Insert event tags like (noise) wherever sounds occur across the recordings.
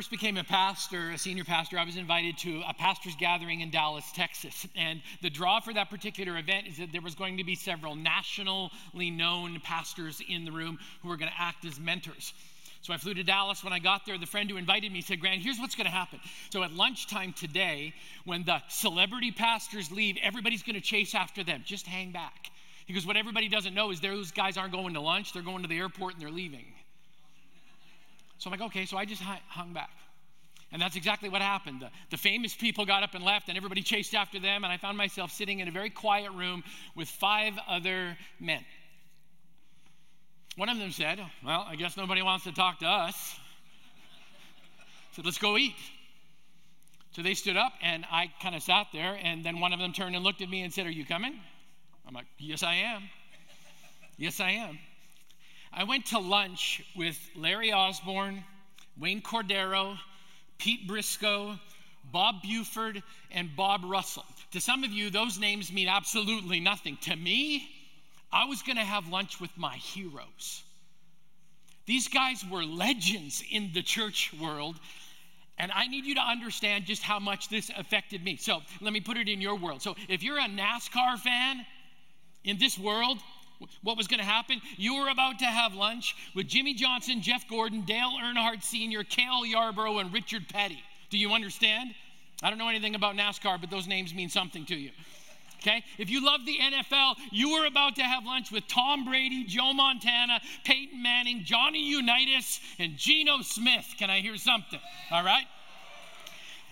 first became a pastor, a senior pastor, I was invited to a pastor's gathering in Dallas, Texas. And the draw for that particular event is that there was going to be several nationally known pastors in the room who were going to act as mentors. So I flew to Dallas. When I got there, the friend who invited me said, Grant, here's what's going to happen. So at lunchtime today, when the celebrity pastors leave, everybody's going to chase after them. Just hang back. Goes, What everybody doesn't know is those guys aren't going to lunch, they're going to the airport and they're leaving. So I'm like, okay, so I just hung back. And that's exactly what happened. The, the, famous people got up and left, and everybody chased after them, and I found myself sitting in a very quiet room with five other men. One of them said, Well, I guess nobody wants to talk to us. (laughs) So let's go eat. So they stood up, and I kind of sat there, and then one of them turned and looked at me and said, Are you coming? I'm like, Yes, I am. Yes, I am. I went to lunch with Larry Osborne, Wayne Cordeiro, Pete Briscoe, Bob Buford, and Bob Russell. To some of you, those names mean absolutely nothing. To me, I was going to have lunch with my heroes. These guys were legends in the church world, and I need you to understand just how much this affected me. So let me put it in your world. So if you're a NASCAR fan in this world, what was going to happen? You were about to have lunch with Jimmie Johnson, Jeff Gordon, Dale Earnhardt Sr., Cale Yarborough, and Richard Petty. Do you understand? I don't know anything about NASCAR, but those names mean something to you. Okay? If you love the NFL, you were about to have lunch with Tom Brady, Joe Montana, Peyton Manning, Johnny Unitas, and Geno Smith. Can I hear something? All right?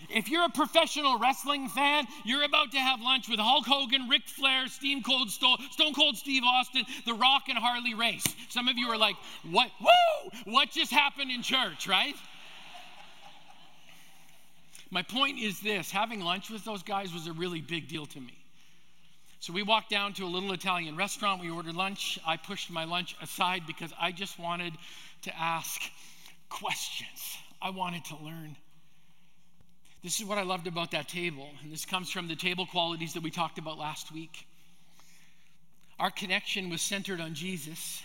If you're a professional wrestling fan, you're about to have lunch with Hulk Hogan, Ric Flair, Stone Cold, Stone Cold Steve Austin, The Rock, and Harley Race. Some of you are like, what? Woo! What just happened in church, right? My point is this having lunch with those guys was a really big deal to me. So we walked down to a little Italian restaurant. We ordered lunch. I pushed my lunch aside because I just wanted to ask questions. I wanted to learn. This is what I loved about that table, and this comes from the table qualities that we talked about last week. Our connection was centered on Jesus.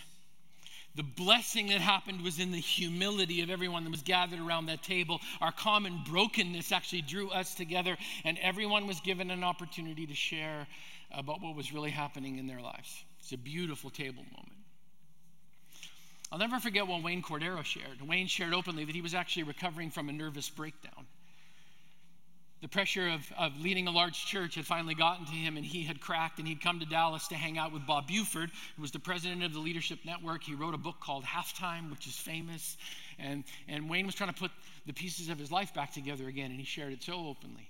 The blessing that happened was in the humility of everyone that was gathered around that table. Our common brokenness actually drew us together, and everyone was given an opportunity to share about what was really happening in their lives. It's a beautiful table moment. I'll never forget what Wayne Cordeiro shared. Wayne shared openly that he was actually recovering from a nervous breakdown. The pressure of, of leading a large church had finally gotten to him, and he had cracked, and he'd come to Dallas to hang out with Bob Buford, who was the president of the Leadership Network. He wrote a book called Halftime, which is famous. And, and Wayne was trying to put the pieces of his life back together again, and he shared it so openly.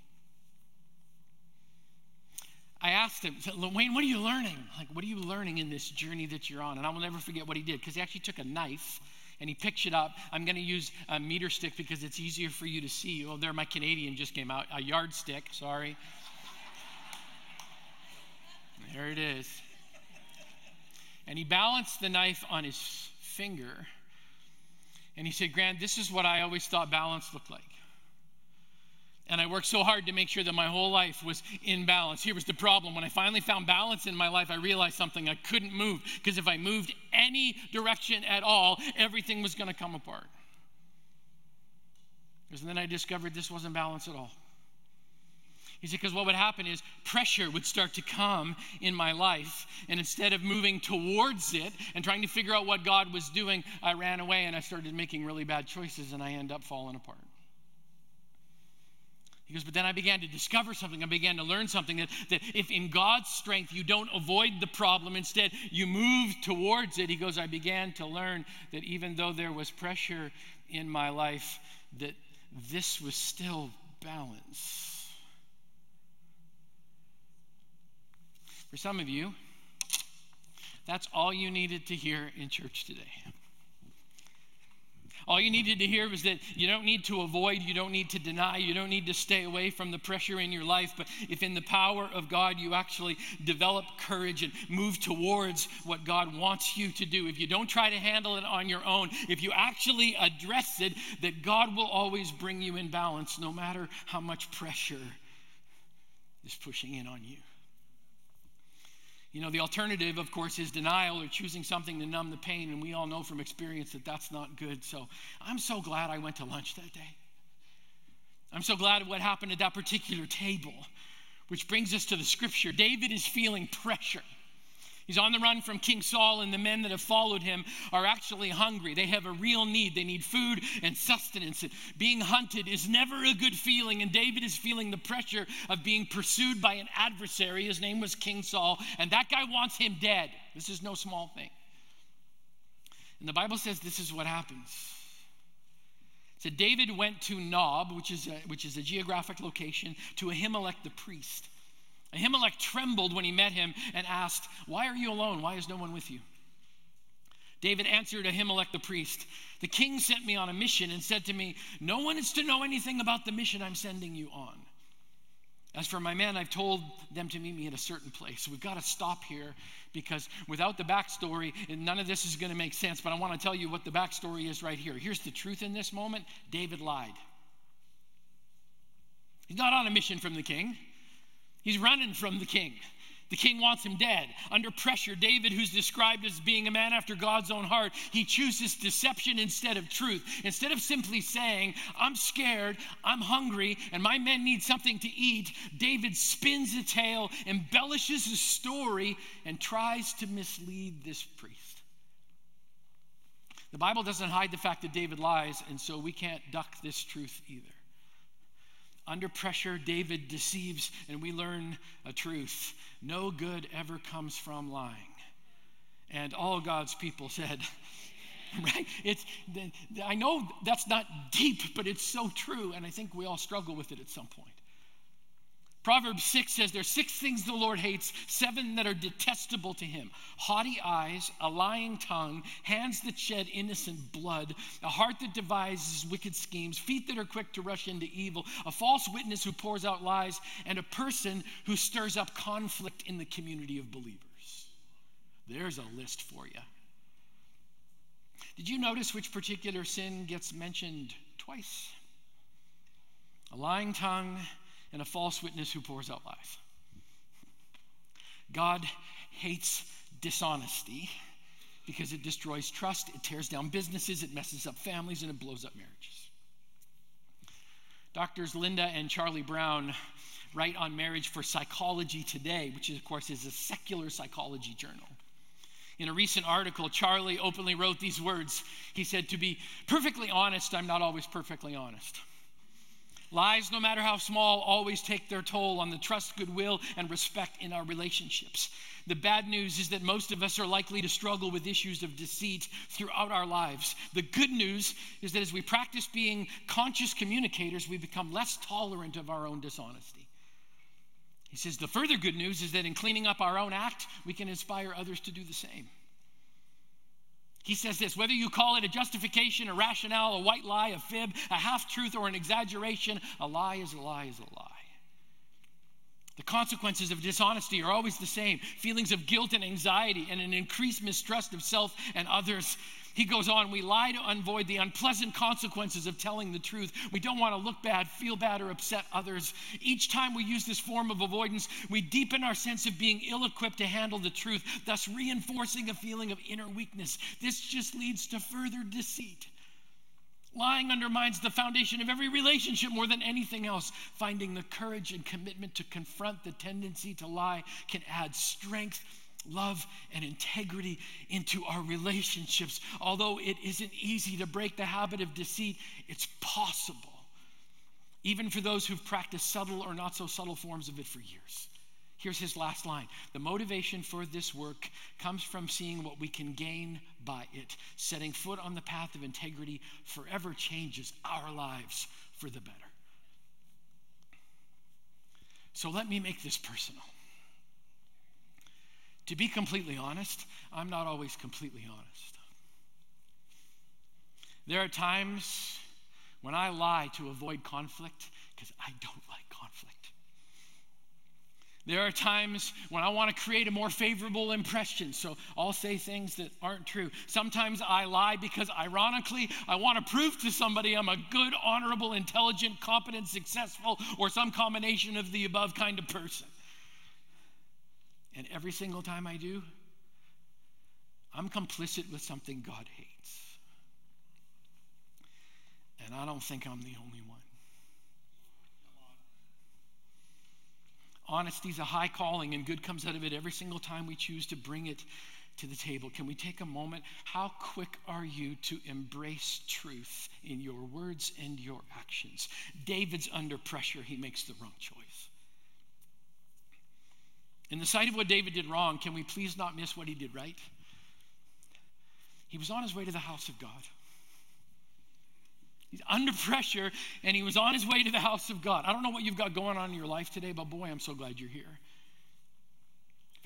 I asked him, Wayne, what are you learning? Like, what are you learning in this journey that you're on? And I will never forget what he did because he actually took a knife and he picks it up. I'm going to use a meter stick because it's easier for you to see. Oh, there, my Canadian just came out. A yardstick, sorry. There it is. And he balanced the knife on his finger. And he said, Grant, this is what I always thought balance looked like. And I worked so hard to make sure that my whole life was in balance. Here was the problem. When I finally found balance in my life, I realized something. I couldn't move because if I moved any direction at all, everything was going to come apart. And then I discovered this wasn't balance at all. He said, because what would happen is pressure would start to come in my life. And instead of moving towards it and trying to figure out what God was doing, I ran away and I started making really bad choices and I end up falling apart. He goes, but then I began to discover something. I began to learn something that, that if in God's strength you don't avoid the problem, instead you move towards it. He goes, I began to learn that even though there was pressure in my life, that this was still balance. For some of you, that's all you needed to hear in church today. All you needed to hear was that you don't need to avoid, you don't need to deny, you don't need to stay away from the pressure in your life. But if in the power of God you actually develop courage and move towards what God wants you to do, if you don't try to handle it on your own, if you actually address it, that God will always bring you in balance no matter how much pressure is pushing in on you. You know, the alternative, of course, is denial or choosing something to numb the pain, and we all know from experience that that's not good. So I'm so glad I went to lunch that day. I'm so glad of what happened at that particular table, which brings us to the scripture. David is feeling pressure. He's on the run from King Saul, and the men that have followed him are actually hungry. They have a real need. They need food and sustenance. Being hunted is never a good feeling, and David is feeling the pressure of being pursued by an adversary. His name was King Saul, and that guy wants him dead. This is no small thing. And the Bible says this is what happens. So David went to Nob, which is a, which is a geographic location, to Ahimelech the priest. Ahimelech trembled when he met him and asked, Why are you alone? Why is no one with you? David answered Ahimelech the priest, The king sent me on a mission and said to me, No one is to know anything about the mission I'm sending you on. As for my men, I've told them to meet me at a certain place. We've got to stop here because without the backstory, none of this is going to make sense. But I want to tell you what the backstory is right here. Here's the truth in this moment David lied. He's not on a mission from the king. He's running from the king. The king wants him dead. Under pressure, David, who's described as being a man after God's own heart, he chooses deception instead of truth. Instead of simply saying, I'm scared, I'm hungry, and my men need something to eat, David spins a tale, embellishes a story, and tries to mislead this priest. The Bible doesn't hide the fact that David lies, and so we can't duck this truth either. Under pressure, David deceives, and we learn a truth. No good ever comes from lying. And all God's people said, (laughs) right? It's, I know that's not deep, but it's so true, and I think we all struggle with it at some point. Proverbs 6 says there are six things the Lord hates, seven that are detestable to him haughty eyes, a lying tongue, hands that shed innocent blood, a heart that devises wicked schemes, feet that are quick to rush into evil, a false witness who pours out lies, and a person who stirs up conflict in the community of believers. There's a list for you. Did you notice which particular sin gets mentioned twice? A lying tongue and a false witness who pours out lies. God hates dishonesty because it destroys trust, it tears down businesses, it messes up families, and it blows up marriages. Doctors Linda and Charlie Brown write on marriage for Psychology Today, which, of course, is a secular psychology journal. In a recent article, Charlie openly wrote these words. He said, To be perfectly honest, I'm not always perfectly honest. Lies, no matter how small, always take their toll on the trust, goodwill, and respect in our relationships. The bad news is that most of us are likely to struggle with issues of deceit throughout our lives. The good news is that as we practice being conscious communicators, we become less tolerant of our own dishonesty. He says the further good news is that in cleaning up our own act, we can inspire others to do the same. He says this whether you call it a justification, a rationale, a white lie, a fib, a half truth, or an exaggeration, a lie is a lie is a lie. The consequences of dishonesty are always the same feelings of guilt and anxiety, and an increased mistrust of self and others. He goes on, we lie to avoid the unpleasant consequences of telling the truth. We don't want to look bad, feel bad, or upset others. Each time we use this form of avoidance, we deepen our sense of being ill equipped to handle the truth, thus reinforcing a feeling of inner weakness. This just leads to further deceit. Lying undermines the foundation of every relationship more than anything else. Finding the courage and commitment to confront the tendency to lie can add strength love and integrity into our relationships. Although it isn't easy to break the habit of deceit, it's possible, even for those who've practiced subtle or not so subtle forms of it for years. Here's his last line The motivation for this work comes from seeing what we can gain by it. Setting foot on the path of integrity forever changes our lives for the better. So let me make this personal. To be completely honest, I'm not always completely honest. There are times when I lie to avoid conflict because I don't like conflict. There are times when I want to create a more favorable impression, so I'll say things that aren't true. Sometimes I lie because, ironically, I want to prove to somebody I'm a good, honorable, intelligent, competent, successful, or some combination of the above kind of person. And every single time I do, I'm complicit with something God hates. And I don't think I'm the only one. Honesty is a high calling, and good comes out of it every single time we choose to bring it to the table. Can we take a moment? How quick are you to embrace truth in your words and your actions? David's under pressure, he makes the wrong choice. In the sight of what David did wrong, can we please not miss what he did right? He was on his way to the house of God. He's under pressure and he was on his way to the house of God. I don't know what you've got going on in your life today, but boy, I'm so glad you're here.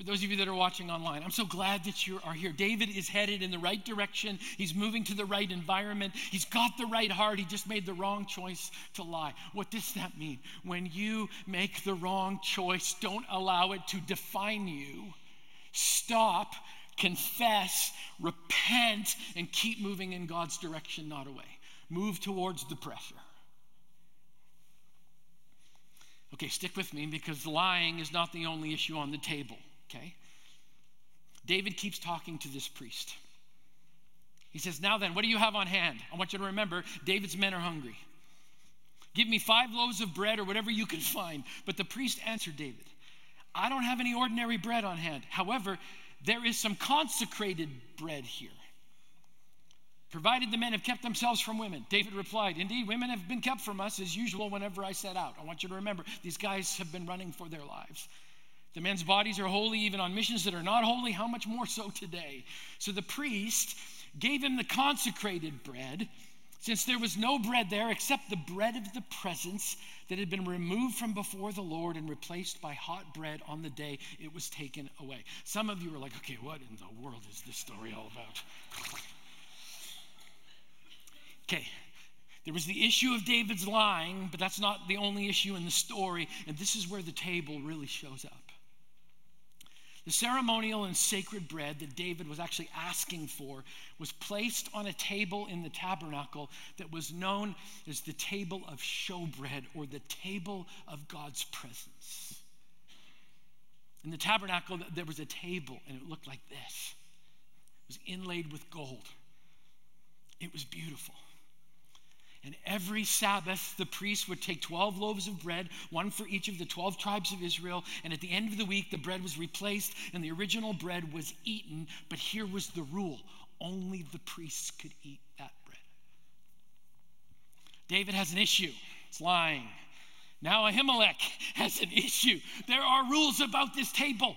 For those of you that are watching online, I'm so glad that you are here. David is headed in the right direction. He's moving to the right environment. He's got the right heart. He just made the wrong choice to lie. What does that mean? When you make the wrong choice, don't allow it to define you. Stop, confess, repent, and keep moving in God's direction, not away move towards the pressure. Okay, stick with me because lying is not the only issue on the table, okay? David keeps talking to this priest. He says, Now then, what do you have on hand? I want you to remember David's men are hungry. Give me five loaves of bread or whatever you can find. But the priest answered David, I don't have any ordinary bread on hand. However, there is some consecrated bread here provided the men have kept themselves from women. David replied, Indeed, women have been kept from us as usual whenever I set out. I want you to remember, these guys have been running for their lives. The men's bodies are holy even on missions that are not holy. How much more so today? So the priest gave him the consecrated bread, since there was no bread there except the bread of the presence that had been removed from before the Lord and replaced by hot bread on the day it was taken away. Some of you are like, okay, what in the world is this story all about? Okay, there was the issue of David's lying, but that's not the only issue in the story, and this is where the table really shows up. The ceremonial and sacred bread that David was actually asking for was placed on a table in the tabernacle that was known as the table of showbread or the table of God's presence. In the tabernacle, there was a table, and it looked like this it was inlaid with gold. It was beautiful. And every Sabbath, the priest would take 12 loaves of bread, one for each of the 12 tribes of Israel. And at the end of the week, the bread was replaced and the original bread was eaten. But here was the rule only the priests could eat that bread. David has an issue it's lying. Now Ahimelech has an issue. There are rules about this table.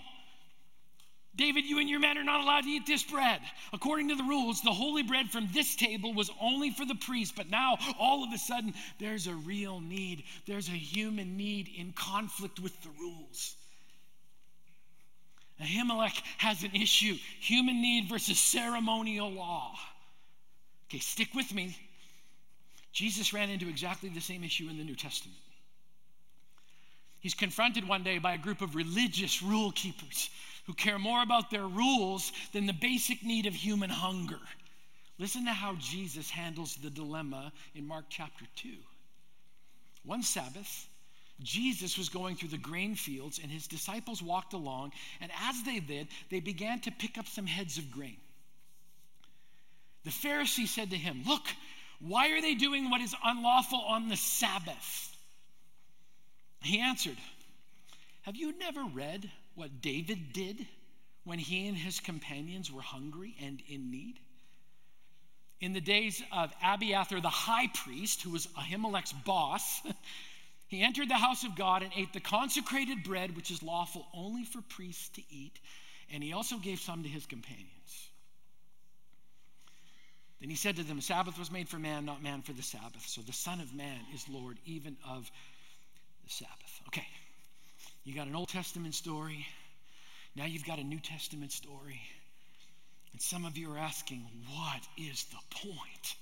David, you and your men are not allowed to eat this bread. According to the rules, the holy bread from this table was only for the priest, but now all of a sudden there's a real need. There's a human need in conflict with the rules. Ahimelech has an issue human need versus ceremonial law. Okay, stick with me. Jesus ran into exactly the same issue in the New Testament. He's confronted one day by a group of religious rule keepers who care more about their rules than the basic need of human hunger. Listen to how Jesus handles the dilemma in Mark chapter 2. One Sabbath, Jesus was going through the grain fields, and his disciples walked along, and as they did, they began to pick up some heads of grain. The Pharisee said to him, Look, why are they doing what is unlawful on the Sabbath? He answered, Have you never read what David did when he and his companions were hungry and in need? In the days of Abiathar the high priest, who was Ahimelech's boss, (laughs) he entered the house of God and ate the consecrated bread, which is lawful only for priests to eat, and he also gave some to his companions. Then he said to them, Sabbath was made for man, not man for the Sabbath. So the Son of Man is Lord even of the Sabbath. Okay. You got an Old Testament story. Now you've got a New Testament story. And some of you are asking, what is the point?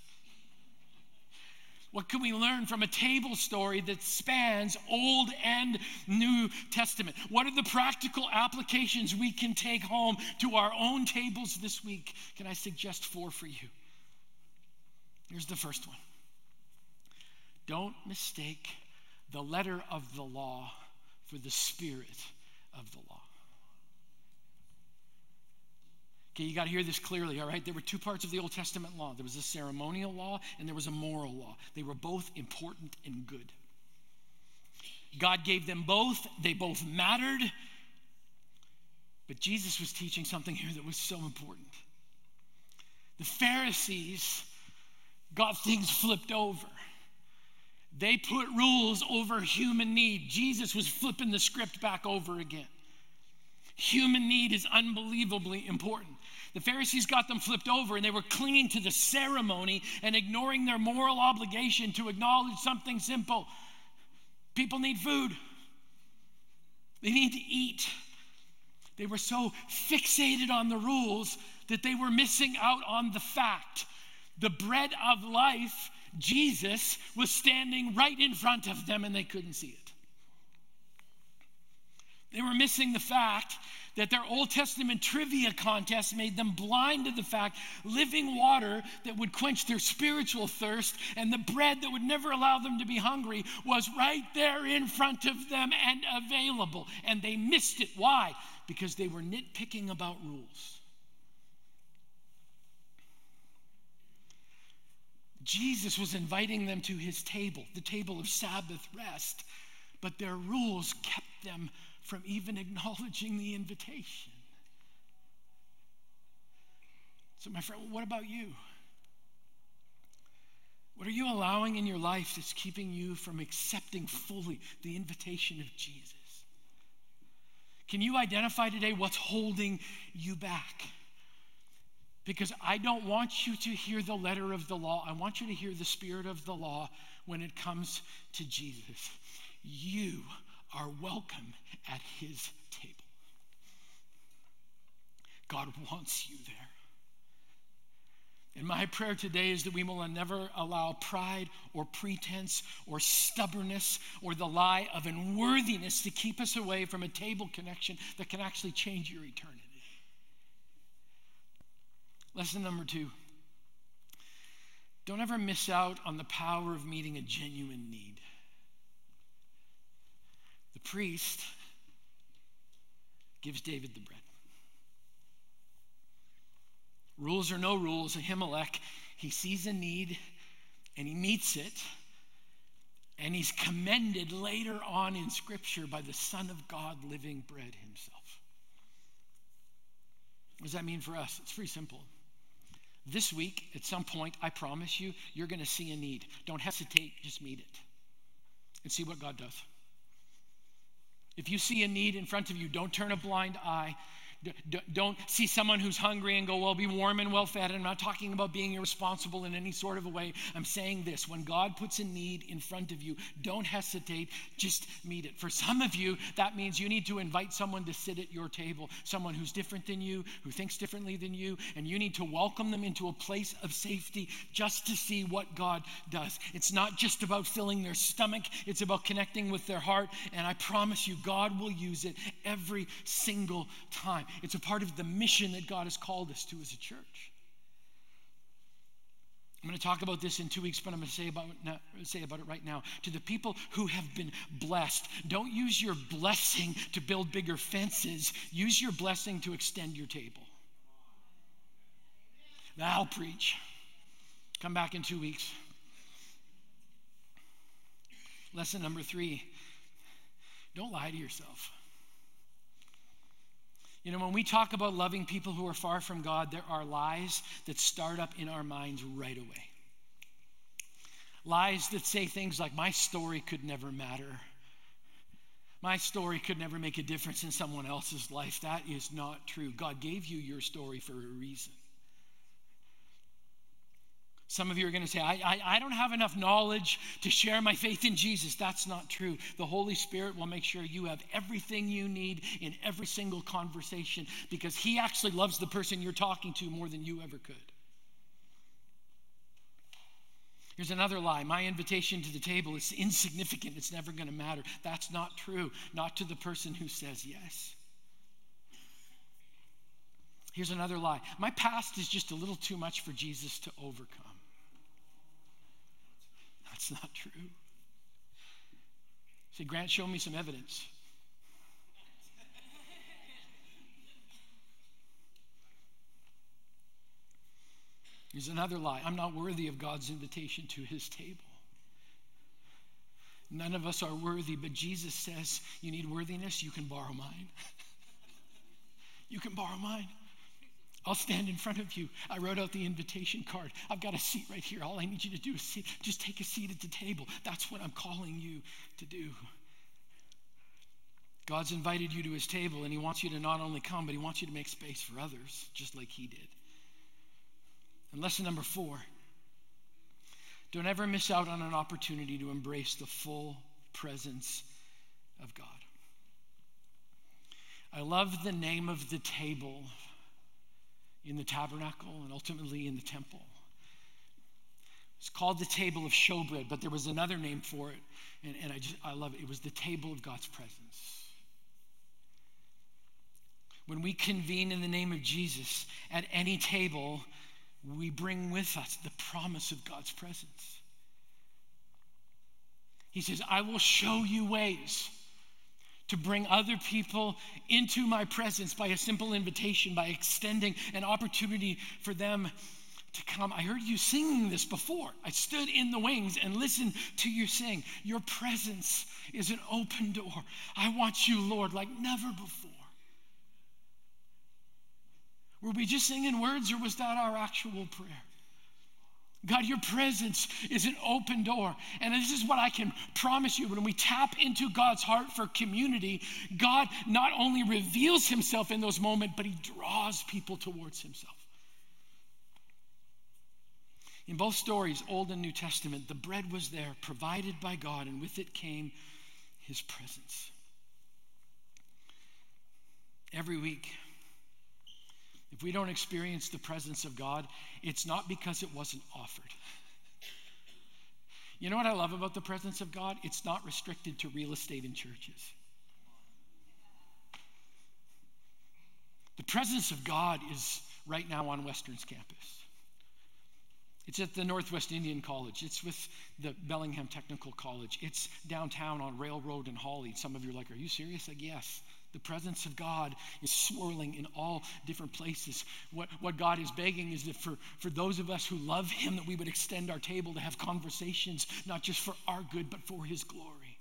What can we learn from a table story that spans Old and New Testament? What are the practical applications we can take home to our own tables this week? Can I suggest four for you? Here's the first one Don't mistake the letter of the law for the spirit of the law. Okay, you got to hear this clearly, all right? There were two parts of the Old Testament law there was a ceremonial law and there was a moral law. They were both important and good. God gave them both, they both mattered. But Jesus was teaching something here that was so important. The Pharisees got things flipped over. They put rules over human need. Jesus was flipping the script back over again. Human need is unbelievably important. The Pharisees got them flipped over and they were clinging to the ceremony and ignoring their moral obligation to acknowledge something simple people need food, they need to eat. They were so fixated on the rules that they were missing out on the fact. The bread of life, Jesus, was standing right in front of them and they couldn't see it. They were missing the fact that their Old Testament trivia contest made them blind to the fact living water that would quench their spiritual thirst and the bread that would never allow them to be hungry was right there in front of them and available. And they missed it. Why? Because they were nitpicking about rules. Jesus was inviting them to his table, the table of Sabbath rest, but their rules kept them from even (laughs) acknowledging the invitation. So, my friend, what about you? What are you allowing in your life that's keeping you from accepting fully the invitation of Jesus? Can you identify today what's holding you back? Because I don't want you to hear the letter of the law. I want you to hear the spirit of the law when it comes to Jesus. You are welcome at his table. God wants you there. And my prayer today is that we will never allow pride or pretense or stubbornness or the lie of unworthiness to keep us away from a table connection that can actually change your eternity. Lesson number two don't ever miss out on the power of meeting a genuine need. The priest gives David the bread. Rules or no rules, Ahimelech, he sees a need and he meets it. And he's commended later on in Scripture by the Son of God, living bread himself. What does that mean for us? It's pretty simple. This week, at some point, I promise you, you're going to see a need. Don't hesitate, just meet it and see what God does. If you see a need in front of you, don't turn a blind eye. Don't see someone who's hungry and go, well, be warm and well fed. I'm not talking about being irresponsible in any sort of a way. I'm saying this when God puts a need in front of you, don't hesitate, just meet it. For some of you, that means you need to invite someone to sit at your table, someone who's different than you, who thinks differently than you, and you need to welcome them into a place of safety just to see what God does. It's not just about filling their stomach, it's about connecting with their heart. And I promise you, God will use it every single time. It's a part of the mission that God has called us to as a church. I'm going to talk about this in two weeks, but I'm going to say about, it, say about it right now. To the people who have been blessed, don't use your blessing to build bigger fences. Use your blessing to extend your table. Now I'll preach. Come back in two weeks. Lesson number three don't lie to yourself. You know, when we talk about loving people who are far from God, there are lies that start up in our minds right away. Lies that say things like, my story could never matter. My story could never make a difference in someone else's life. That is not true. God gave you your story for a reason. Some of you are going to say, I, I, I, don't have enough knowledge to share my faith in Jesus. That's not true. The Holy Spirit will make sure you have everything you need in every single conversation because He actually loves the person you're talking to more than you ever could. Here's another lie. My invitation to the table is insignificant. It's never going to matter. That's not true. Not to the person who says yes. Here's another lie. My past is just a little too much for Jesus to overcome. That's not true. Say, Grant, show me some evidence. Here's another lie I'm not worthy of God's invitation to his table. None of us are worthy, but Jesus says, You need worthiness, you can borrow mine. (laughs) you can borrow mine. I'll stand in front of you. I wrote out the invitation card. I've got a seat right here. All I need you to do is sit. Just take a seat at the table. That's what I'm calling you to do. God's invited you to his table, and he wants you to not only come, but he wants you to make space for others, just like he did. And lesson number four don't ever miss out on an opportunity to embrace the full presence of God. I love the name of the table in the tabernacle and ultimately in the temple. It's called the table of showbread, but there was another name for it, and, and I just I love it. It was the table of God's presence. When we convene in the name of Jesus at any table, we bring with us the promise of God's presence. He says, I will show you ways to bring other people into my presence by a simple invitation, by extending an opportunity for them to come. I heard you singing this before. I stood in the wings and listened to you sing. Your presence is an open door. I want you, Lord, like never before. Were we just singing words or was that our actual prayer? God, your presence is an open door. And this is what I can promise you when we tap into God's heart for community, God not only reveals himself in those moments, but he draws people towards himself. In both stories, Old and New Testament, the bread was there, provided by God, and with it came his presence. Every week, if we don't experience the presence of God, it's not because it wasn't offered. You know what I love about the presence of God? It's not restricted to real estate and churches. The presence of God is right now on Western's campus. It's at the Northwest Indian College. It's with the Bellingham Technical College. It's downtown on Railroad and Holly. Some of you are like, Are you serious? Like, yes. The presence of God is swirling in all different places. What, what God is begging is that for, for those of us who love Him, that we would extend our table to have conversations, not just for our good, but for His glory.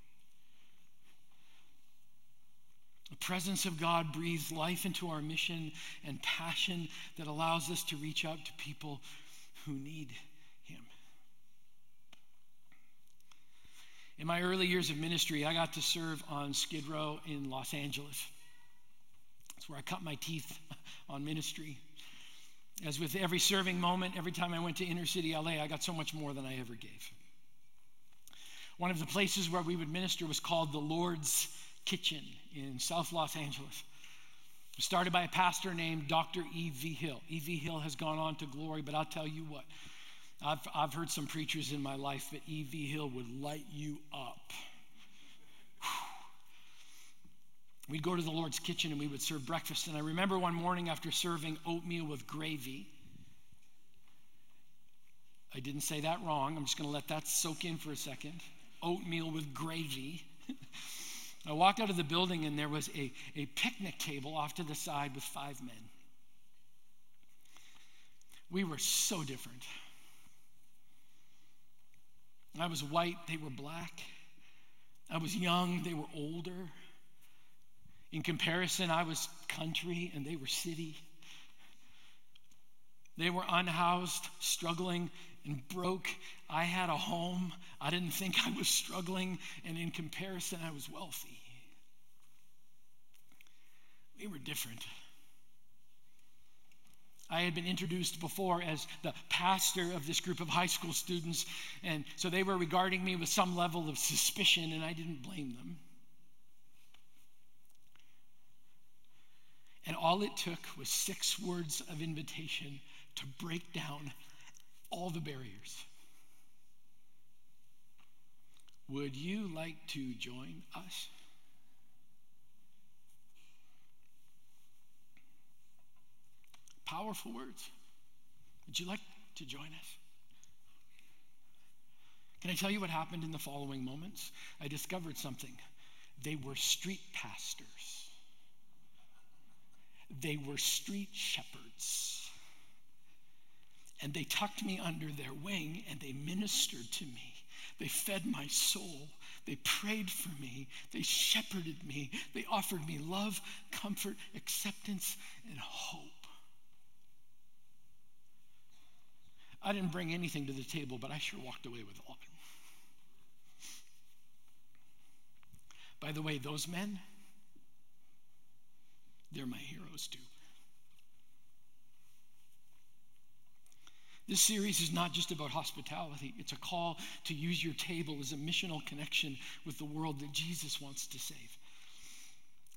The presence of God breathes life into our mission and passion that allows us to reach out to people who need Him. In my early years of ministry, I got to serve on Skid Row in Los Angeles. That's where I cut my teeth (laughs) on ministry. As with every serving moment, every time I went to inner city LA, I got so much more than I ever gave. One of the places where we would minister was called the Lord's Kitchen in South Los Angeles. It was started by a pastor named Dr. E.V. Hill. E.V. Hill has gone on to glory, but I'll tell you what, I've, I've heard some preachers in my life, that E.V. Hill would light you up. We'd go to the Lord's kitchen and we would serve breakfast. And I remember one morning after serving oatmeal with gravy, I didn't say that wrong. I'm just going to let that soak in for a second. Oatmeal with gravy. (laughs) I walked out of the building and there was a, a picnic table off to the side with five men. We were so different. I was white, they were black. I was young, they were older. In comparison, I was country and they were city. They were unhoused, struggling, and broke. I had a home. I didn't think I was struggling, and in comparison, I was wealthy. We were different. I had been introduced before as the pastor of this group of high school students, and so they were regarding me with some level of suspicion, and I didn't blame them. And all it took was six words of invitation to break down all the barriers. Would you like to join us? Powerful words. Would you like to join us? Can I tell you what happened in the following moments? I discovered something. They were street pastors, they were street shepherds. And they tucked me under their wing and they ministered to me. They fed my soul. They prayed for me. They shepherded me. They offered me love, comfort, acceptance, and hope. I didn't bring anything to the table, but I sure walked away with a lot. By the way, those men, they're my heroes too. This series is not just about hospitality, it's a call to use your table as a missional connection with the world that Jesus wants to save.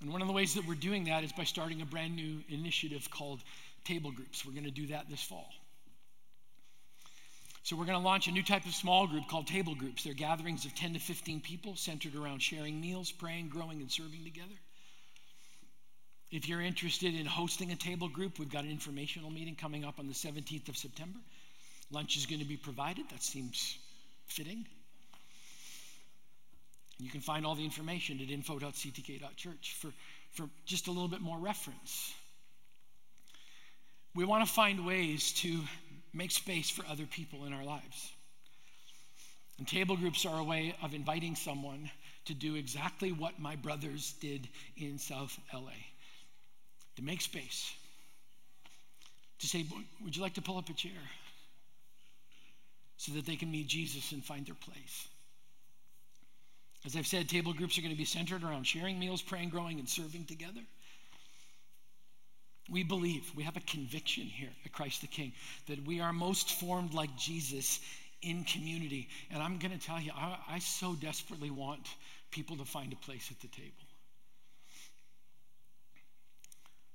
And one of the ways that we're doing that is by starting a brand new initiative called Table Groups. We're going to do that this fall. So, we're going to launch a new type of small group called table groups. They're gatherings of 10 to 15 people centered around sharing meals, praying, growing, and serving together. If you're interested in hosting a table group, we've got an informational meeting coming up on the 17th of September. Lunch is going to be provided. That seems fitting. You can find all the information at info.ctk.church for, for just a little bit more reference. We want to find ways to make space for other people in our lives. And table groups are a way of inviting someone to do exactly what my brothers did in South LA to make space, to say, Would you like to pull up a chair? So that they can meet Jesus and find their place. As I've said, table groups are going to be centered around sharing meals, praying, growing, and serving together. We believe, we have a conviction here at Christ the King that we are most formed like Jesus in community. And I'm going to tell you, I, I, so desperately want people to find a place at the table.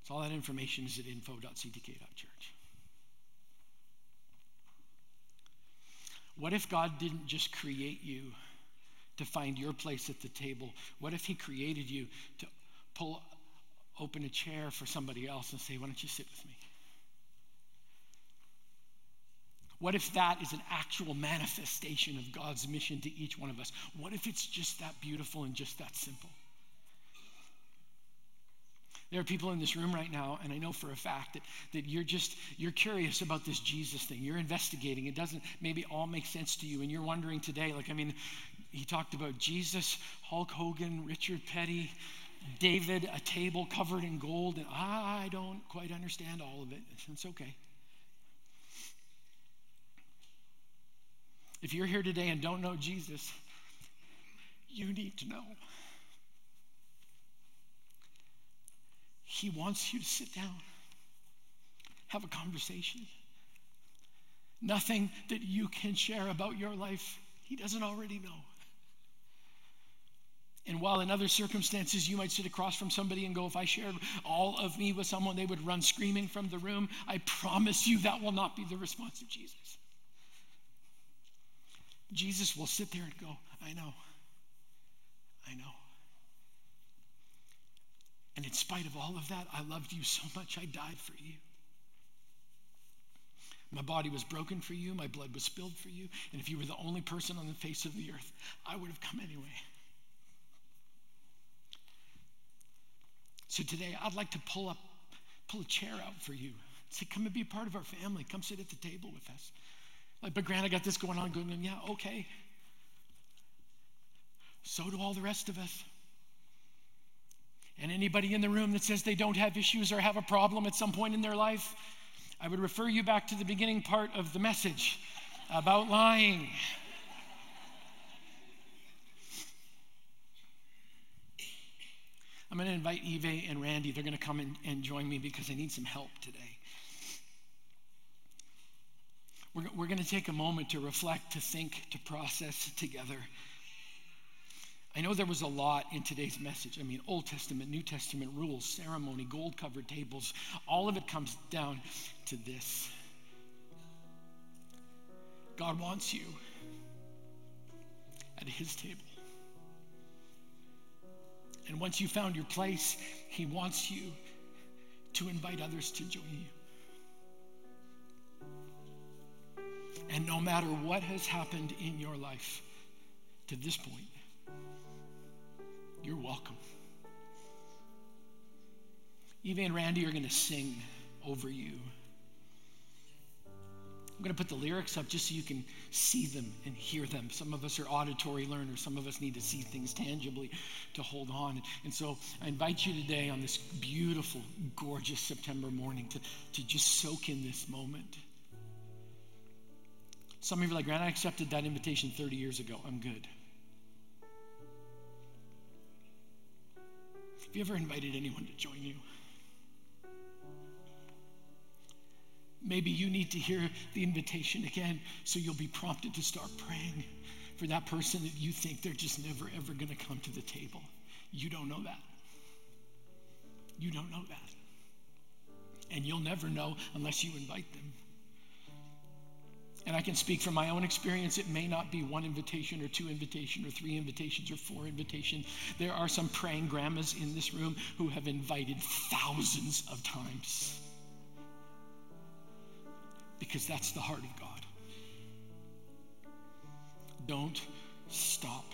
So all that information is at info.ctk.church. What if God didn't just create you to find your place at the table? What if He created you to pull open a chair for somebody else and say, Why don't you sit with me? What if that is an actual manifestation of God's mission to each one of us? What if it's just that beautiful and just that simple? There are people in this room right now, and I know for a fact that, that you're just, you're curious about this Jesus thing. You're investigating. It doesn't maybe all make sense to you, and you're wondering today, like, I mean, he talked about Jesus, Hulk Hogan, Richard Petty, David, a table covered in gold, and I don't quite understand all of it. It's okay. If you're here today and don't know Jesus, you need to know. He wants you to sit down, have a conversation. Nothing that you can share about your life, He doesn't already know. And while in other circumstances you might sit across from somebody and go, if I shared all of me with someone, they would run screaming from the room, I promise you that will not be the response of Jesus. Jesus will sit there and go, I know. I know. And in spite of all of that, I loved you so much, I died for you. My body was broken for you, my blood was spilled for you, and if you were the only person on the face of the earth, I would have come anyway. So today, I'd like to pull up, pull a chair out for you. Say, come and be a part of our family. Come sit at the table with us. Like, but Grant, I got this going on, going, yeah, okay. So do all the rest of us. And anybody in the room that says they don't have issues or have a problem at some point in their life, I would refer you back to the beginning part of the message about lying. I'm going to invite Eve and Randy. They're going to come and, join me because I need some help today. We're, we're going to take a moment to reflect, to think, to process together. I know there was a lot in today's message. I mean, Old Testament, New Testament rules, ceremony, gold covered tables, all of it comes down to this God wants you at His table. And once you found your place, He wants you to invite others to join you. And no matter what has happened in your life to this point, you're welcome. Eva and Randy are going to sing over you. I'm going to put the lyrics up just so you can see them and hear them. Some of us are auditory learners, some of us need to see things tangibly to hold on. And so I invite you today on this beautiful, gorgeous September morning to, to just soak in this moment. Some of you are like, Grant, I accepted that invitation 30 years ago. I'm good. Have you ever invited anyone to join you? Maybe you need to hear the invitation again so you'll be prompted to start praying for that person that you think they're just never, ever going to come to the table. You don't know that. You don't know that. And you'll never know unless you invite them. And I can speak from my own experience. It may not be one invitation or two invitations or three invitations or four invitations. There are some praying grandmas in this room who have invited thousands of times because that's the heart of God. Don't stop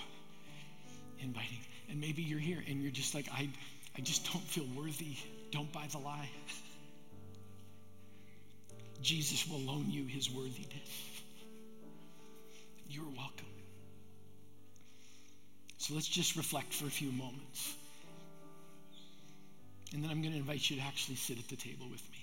inviting. And maybe you're here and you're just like, I, I just don't feel worthy. Don't buy the lie. Jesus will loan you his worthiness. You're welcome. So let's just reflect for a few moments. And then I'm going to invite you to actually sit at the table with me.